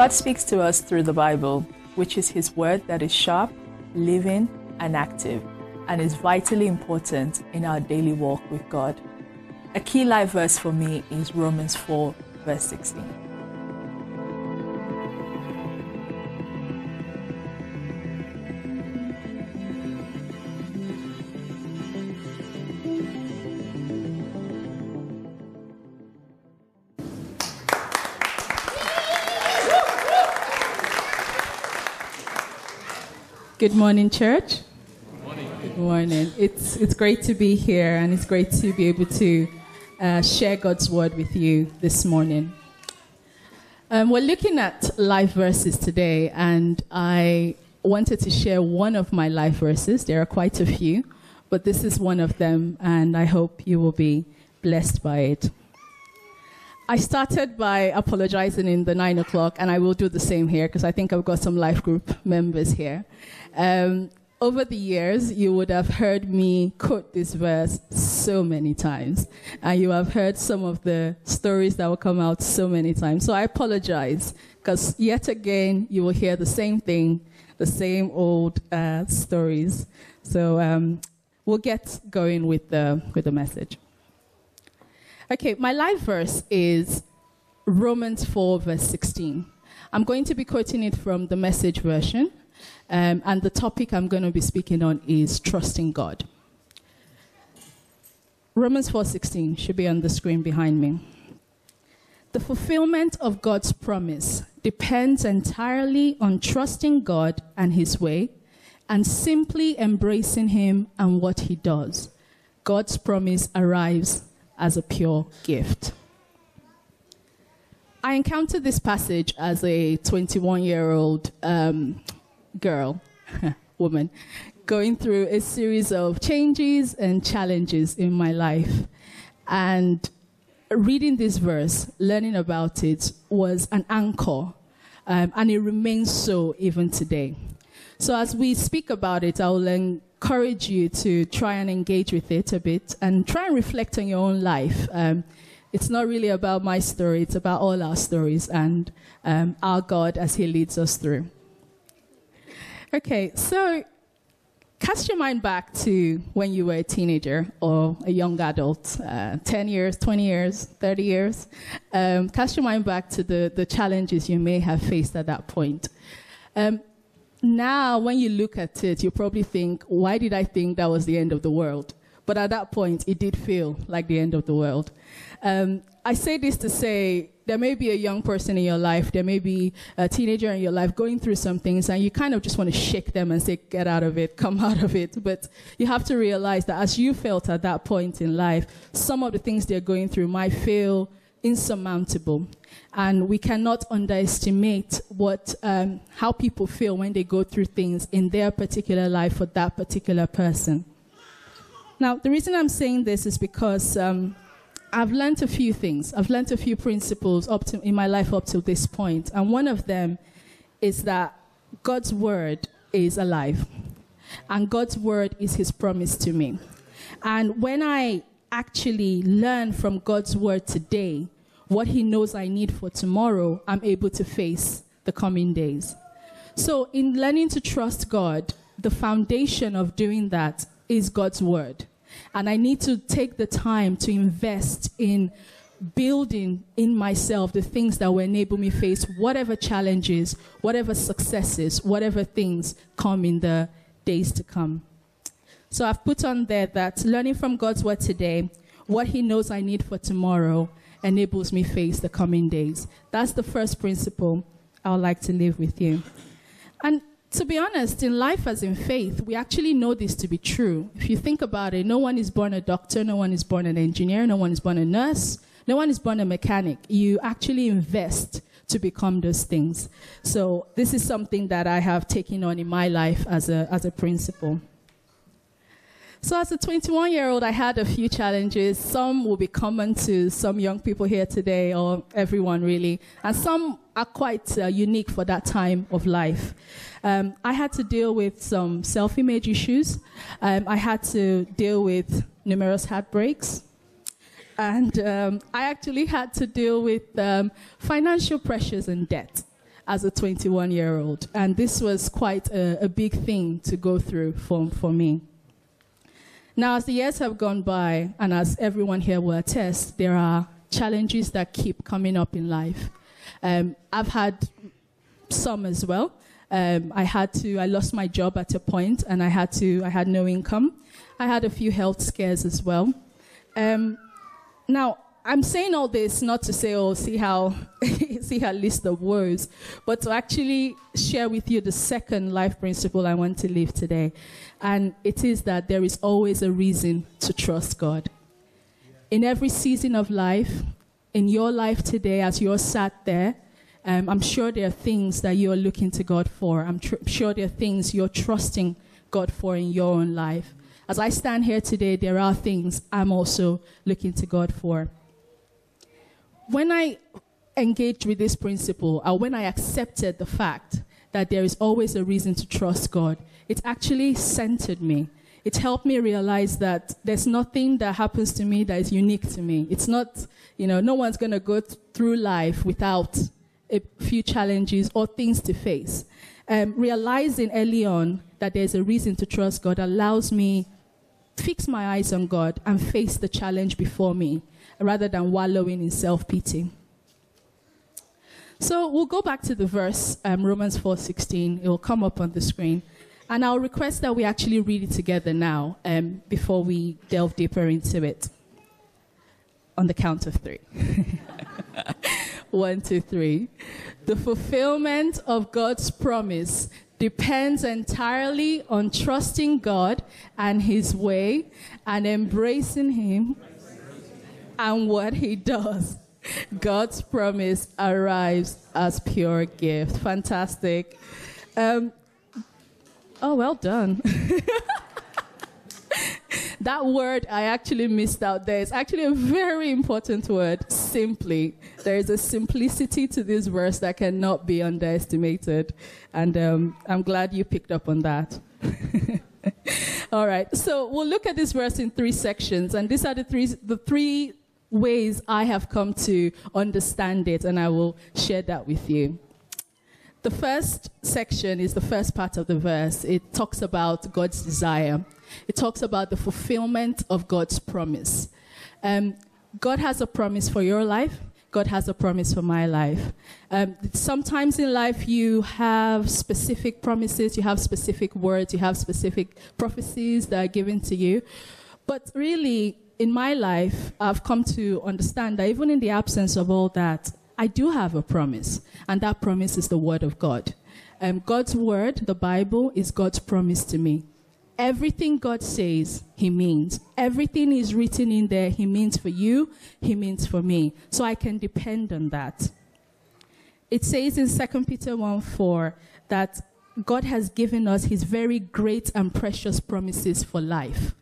God speaks to us through the Bible, which is His word that is sharp, living, and active, and is vitally important in our daily walk with God. A key life verse for me is Romans 4, verse 16. Good morning, church. Good morning. Good morning. It's, it's great to be here, and it's great to be able to uh, share God's word with you this morning. Um, we're looking at life verses today, and I wanted to share one of my life verses. There are quite a few, but this is one of them, and I hope you will be blessed by it. I started by apologizing in the nine o'clock, and I will do the same here because I think I've got some life group members here. Um, over the years, you would have heard me quote this verse so many times, and you have heard some of the stories that will come out so many times. So I apologize, because yet again, you will hear the same thing, the same old uh, stories. So um, we'll get going with the, with the message. Okay, my life verse is Romans 4, verse 16. I'm going to be quoting it from the message version. Um, and the topic I'm going to be speaking on is trusting God. Romans 4:16 should be on the screen behind me. The fulfillment of God's promise depends entirely on trusting God and his way and simply embracing him and what he does. God's promise arrives as a pure gift. I encountered this passage as a 21 year old um, girl, woman, going through a series of changes and challenges in my life. And reading this verse, learning about it, was an anchor, um, and it remains so even today. So, as we speak about it, I will encourage you to try and engage with it a bit and try and reflect on your own life. Um, it's not really about my story, it's about all our stories and um, our God as He leads us through. Okay, so cast your mind back to when you were a teenager or a young adult, uh, 10 years, 20 years, 30 years. Um, cast your mind back to the, the challenges you may have faced at that point. Um, now, when you look at it, you probably think, why did I think that was the end of the world? But at that point, it did feel like the end of the world. Um, I say this to say there may be a young person in your life, there may be a teenager in your life going through some things, and you kind of just want to shake them and say, Get out of it, come out of it. But you have to realize that as you felt at that point in life, some of the things they're going through might feel insurmountable. And we cannot underestimate what, um, how people feel when they go through things in their particular life for that particular person. Now, the reason I'm saying this is because um, I've learned a few things. I've learned a few principles up to, in my life up to this point. And one of them is that God's word is alive. And God's word is his promise to me. And when I actually learn from God's word today what he knows I need for tomorrow, I'm able to face the coming days. So, in learning to trust God, the foundation of doing that is God's word. And I need to take the time to invest in building in myself the things that will enable me face whatever challenges, whatever successes, whatever things come in the days to come. So I've put on there that learning from God's word today, what he knows I need for tomorrow, enables me face the coming days. That's the first principle I would like to live with you. And to be honest, in life as in faith, we actually know this to be true. If you think about it, no one is born a doctor, no one is born an engineer, no one is born a nurse, no one is born a mechanic. You actually invest to become those things. So this is something that I have taken on in my life as a, as a principle. So, as a 21 year old, I had a few challenges. Some will be common to some young people here today, or everyone really, and some are quite uh, unique for that time of life. Um, I had to deal with some self image issues, um, I had to deal with numerous heartbreaks. And um, I actually had to deal with um, financial pressures and debt. as a 21 year old. And this was quite a, a big thing to go through for, for me. Now, as the years have gone by, and as everyone here will attest, there are challenges that keep coming up in life. Um, I've had some as well. Um, I had to, I lost my job at a point and I had to, I had no income. I had a few health scares as well. Um, now, I'm saying all this not to say, oh, see how, see how list of words, but to actually share with you the second life principle I want to leave today. And it is that there is always a reason to trust God. In every season of life, in your life today, as you're sat there, um, I'm sure there are things that you're looking to God for. I'm tr- sure there are things you're trusting God for in your own life. As I stand here today, there are things I'm also looking to God for. When I engaged with this principle, or when I accepted the fact that there is always a reason to trust God, it actually centered me. It helped me realize that there's nothing that happens to me that is unique to me. It's not, you know, no one's going to go th- through life without a few challenges or things to face. Um, realizing early on that there's a reason to trust God allows me fix my eyes on God and face the challenge before me rather than wallowing in self-pity. So we'll go back to the verse um, Romans 4:16. It will come up on the screen, and I'll request that we actually read it together now um, before we delve deeper into it. On the count of three. One, two, three. The fulfillment of God's promise depends entirely on trusting God and His way and embracing Him and what He does. God's promise arrives as pure gift. Fantastic. Um, oh, well done. that word I actually missed out there. It's actually a very important word, simply. There is a simplicity to this verse that cannot be underestimated. And um, I'm glad you picked up on that. All right, so we'll look at this verse in three sections, and these are the three, the three ways I have come to understand it, and I will share that with you. The first section is the first part of the verse. It talks about God's desire. It talks about the fulfillment of God's promise. Um, God has a promise for your life. God has a promise for my life. Um, sometimes in life, you have specific promises, you have specific words, you have specific prophecies that are given to you. But really, in my life, I've come to understand that even in the absence of all that, I do have a promise, and that promise is the Word of God. Um, God's Word, the Bible, is God's promise to me. Everything God says, He means. Everything is written in there, He means for you, He means for me. So I can depend on that. It says in 2 Peter 1 4 that God has given us His very great and precious promises for life.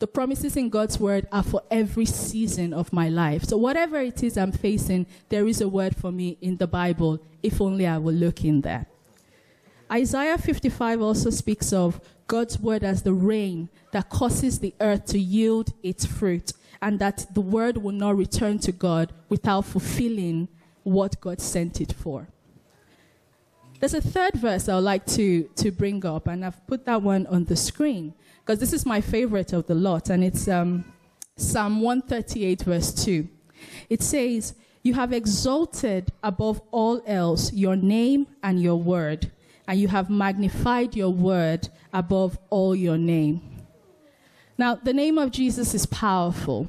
The promises in God's word are for every season of my life. So, whatever it is I'm facing, there is a word for me in the Bible, if only I will look in there. Isaiah 55 also speaks of God's word as the rain that causes the earth to yield its fruit, and that the word will not return to God without fulfilling what God sent it for. There's a third verse I would like to, to bring up, and I've put that one on the screen because this is my favorite of the lot, and it's um, Psalm 138, verse 2. It says, You have exalted above all else your name and your word and you have magnified your word above all your name. Now, the name of Jesus is powerful.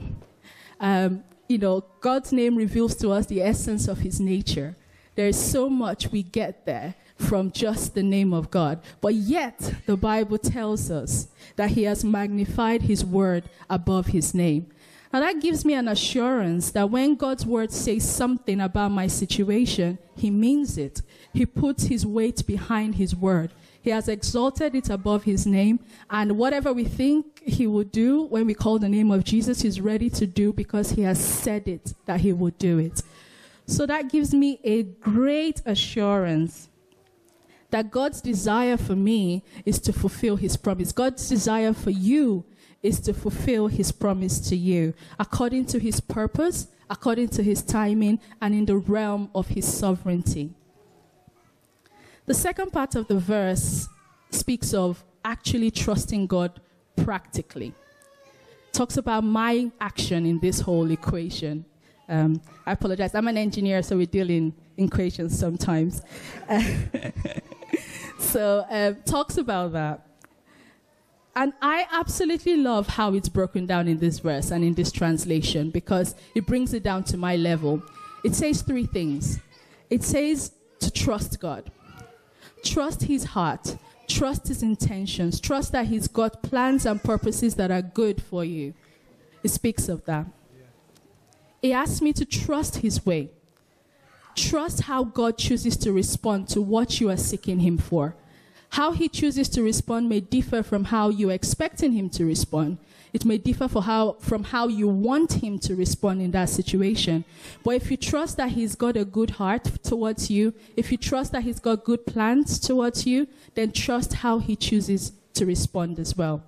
Um, you know, God's name reveals to us the essence of his nature. There is so much we get there from just the name of God. But yet, the Bible tells us that he has magnified his word above his name. And that gives me an assurance that when God's word says something about my situation, he means it. He puts his weight behind his word. He has exalted it above his name, and whatever we think he will do when we call the name of Jesus, he's ready to do because he has said it that he will do it. So that gives me a great assurance that God's desire for me is to fulfill his promise. God's desire for you is to fulfill his promise to you according to his purpose, according to his timing, and in the realm of his sovereignty. The second part of the verse speaks of actually trusting God practically. Talks about my action in this whole equation. Um, I apologize. I'm an engineer, so we deal in equations sometimes. so uh, talks about that. And I absolutely love how it's broken down in this verse and in this translation because it brings it down to my level. It says three things. It says to trust God, trust His heart, trust His intentions, trust that He's got plans and purposes that are good for you. It speaks of that. He asks me to trust His way, trust how God chooses to respond to what you are seeking Him for. How he chooses to respond may differ from how you're expecting him to respond. It may differ how, from how you want him to respond in that situation. But if you trust that he's got a good heart towards you, if you trust that he's got good plans towards you, then trust how he chooses to respond as well.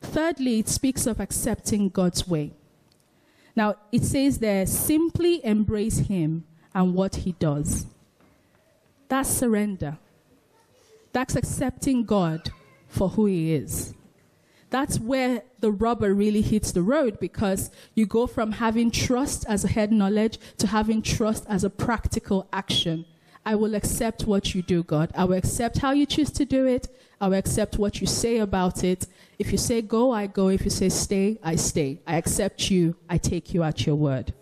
Thirdly, it speaks of accepting God's way. Now, it says there, simply embrace him and what he does. That's surrender. That's accepting God for who He is. That's where the rubber really hits the road because you go from having trust as a head knowledge to having trust as a practical action. I will accept what you do, God. I will accept how you choose to do it. I will accept what you say about it. If you say go, I go. If you say stay, I stay. I accept you. I take you at your word.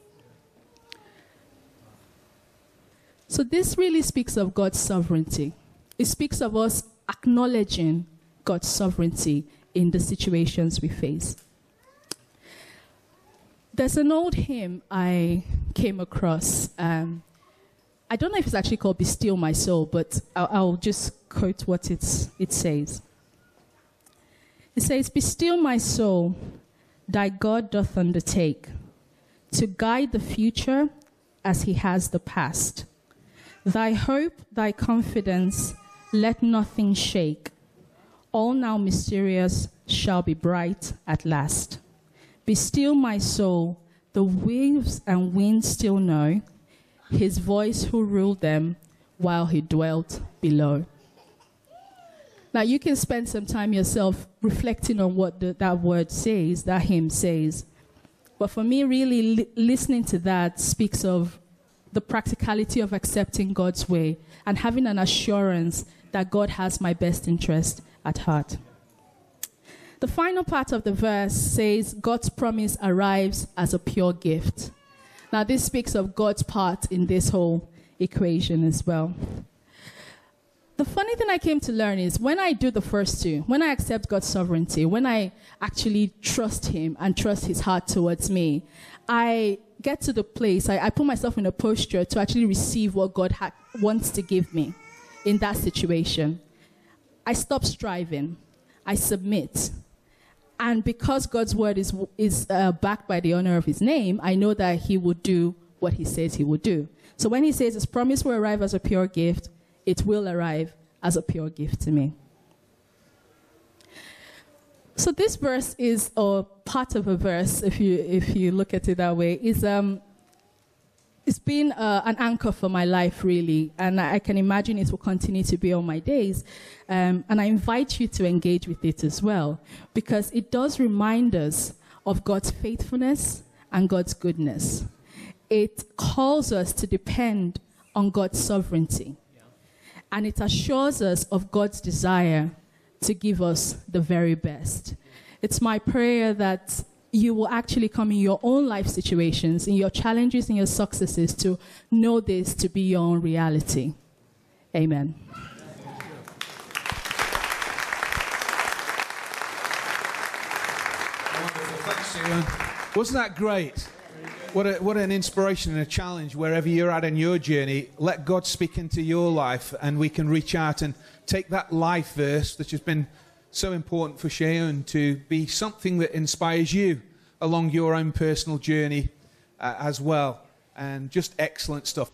So, this really speaks of God's sovereignty. It speaks of us acknowledging God's sovereignty in the situations we face. There's an old hymn I came across. Um, I don't know if it's actually called Be Still My Soul, but I'll, I'll just quote what it's, it says. It says, Be still my soul, thy God doth undertake to guide the future as he has the past. Thy hope, thy confidence, let nothing shake. All now mysterious shall be bright at last. Be still, my soul, the waves and winds still know his voice who ruled them while he dwelt below. Now, you can spend some time yourself reflecting on what the, that word says, that hymn says. But for me, really, li- listening to that speaks of the practicality of accepting God's way and having an assurance that God has my best interest at heart. The final part of the verse says God's promise arrives as a pure gift. Now, this speaks of God's part in this whole equation as well. The funny thing I came to learn is when I do the first two, when I accept God's sovereignty, when I actually trust Him and trust His heart towards me, I get to the place, I, I put myself in a posture to actually receive what God ha- wants to give me in that situation. I stop striving, I submit. And because God's word is, is uh, backed by the honor of his name, I know that he will do what he says he will do. So when he says his promise will arrive as a pure gift, it will arrive as a pure gift to me. So this verse is, or part of a verse, if you if you look at it that way, is um, it's been uh, an anchor for my life, really, and I can imagine it will continue to be all my days. Um, and I invite you to engage with it as well, because it does remind us of God's faithfulness and God's goodness. It calls us to depend on God's sovereignty, and it assures us of God's desire to give us the very best. It's my prayer that you will actually come in your own life situations, in your challenges, in your successes, to know this to be your own reality. Amen. Wasn't that great? What, a, what an inspiration and a challenge wherever you're at in your journey. Let God speak into your life, and we can reach out and take that life verse that has been so important for Shaun to be something that inspires you along your own personal journey uh, as well. And just excellent stuff.